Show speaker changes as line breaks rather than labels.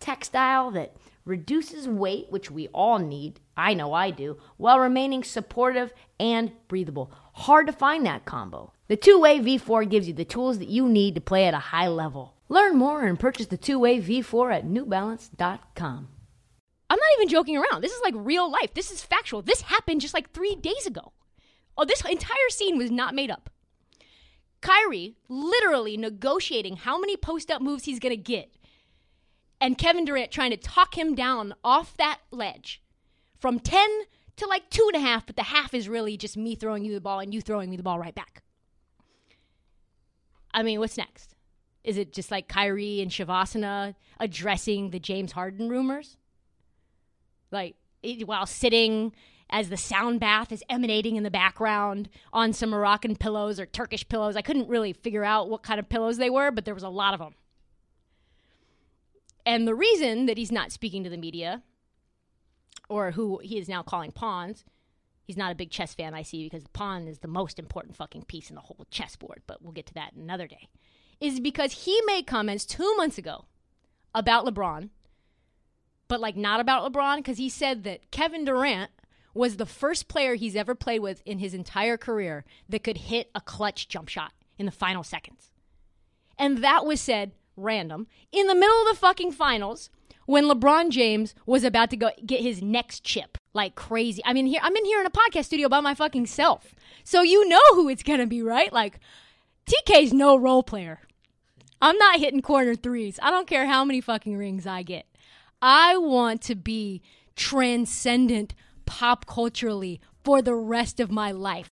textile that reduces weight, which we all need. I know I do, while remaining supportive and breathable. Hard to find that combo. The two way V4 gives you the tools that you need to play at a high level. Learn more and purchase the two way V4 at newbalance.com.
I'm not even joking around. This is like real life. This is factual. This happened just like three days ago. Oh, this entire scene was not made up. Kyrie literally negotiating how many post up moves he's going to get, and Kevin Durant trying to talk him down off that ledge from 10 to like two and a half, but the half is really just me throwing you the ball and you throwing me the ball right back. I mean, what's next? Is it just like Kyrie and Shavasana addressing the James Harden rumors? Like, while sitting as the sound bath is emanating in the background on some Moroccan pillows or Turkish pillows. I couldn't really figure out what kind of pillows they were, but there was a lot of them. And the reason that he's not speaking to the media, or who he is now calling pawns, he's not a big chess fan, I see, because the pawn is the most important fucking piece in the whole chessboard, but we'll get to that another day, is because he made comments two months ago about LeBron, but like not about LeBron, because he said that Kevin Durant was the first player he's ever played with in his entire career that could hit a clutch jump shot in the final seconds. And that was said random in the middle of the fucking finals when LeBron James was about to go get his next chip like crazy. I mean, here I'm in here in a podcast studio by my fucking self. So you know who it's going to be, right? Like TK's no role player. I'm not hitting corner threes. I don't care how many fucking rings I get. I want to be transcendent pop culturally for the rest of my life.